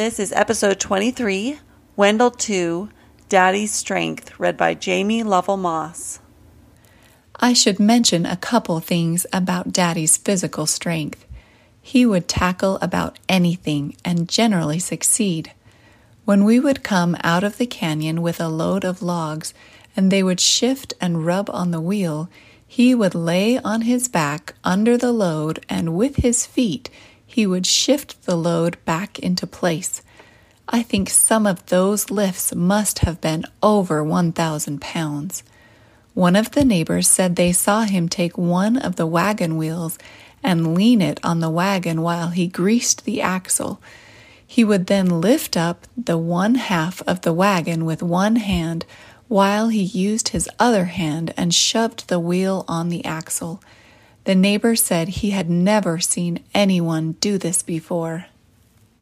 This is episode 23, Wendell Tew, Daddy's Strength, read by Jamie Lovell Moss. I should mention a couple things about Daddy's physical strength. He would tackle about anything and generally succeed. When we would come out of the canyon with a load of logs and they would shift and rub on the wheel, he would lay on his back under the load and with his feet he would shift the load back into place. I think some of those lifts must have been over 1,000 pounds. One of the neighbors said they saw him take one of the wagon wheels and lean it on the wagon while he greased the axle. He would then lift up the one half of the wagon with one hand while he used his other hand and shoved the wheel on the axle. The neighbor said he had never seen anyone do this before.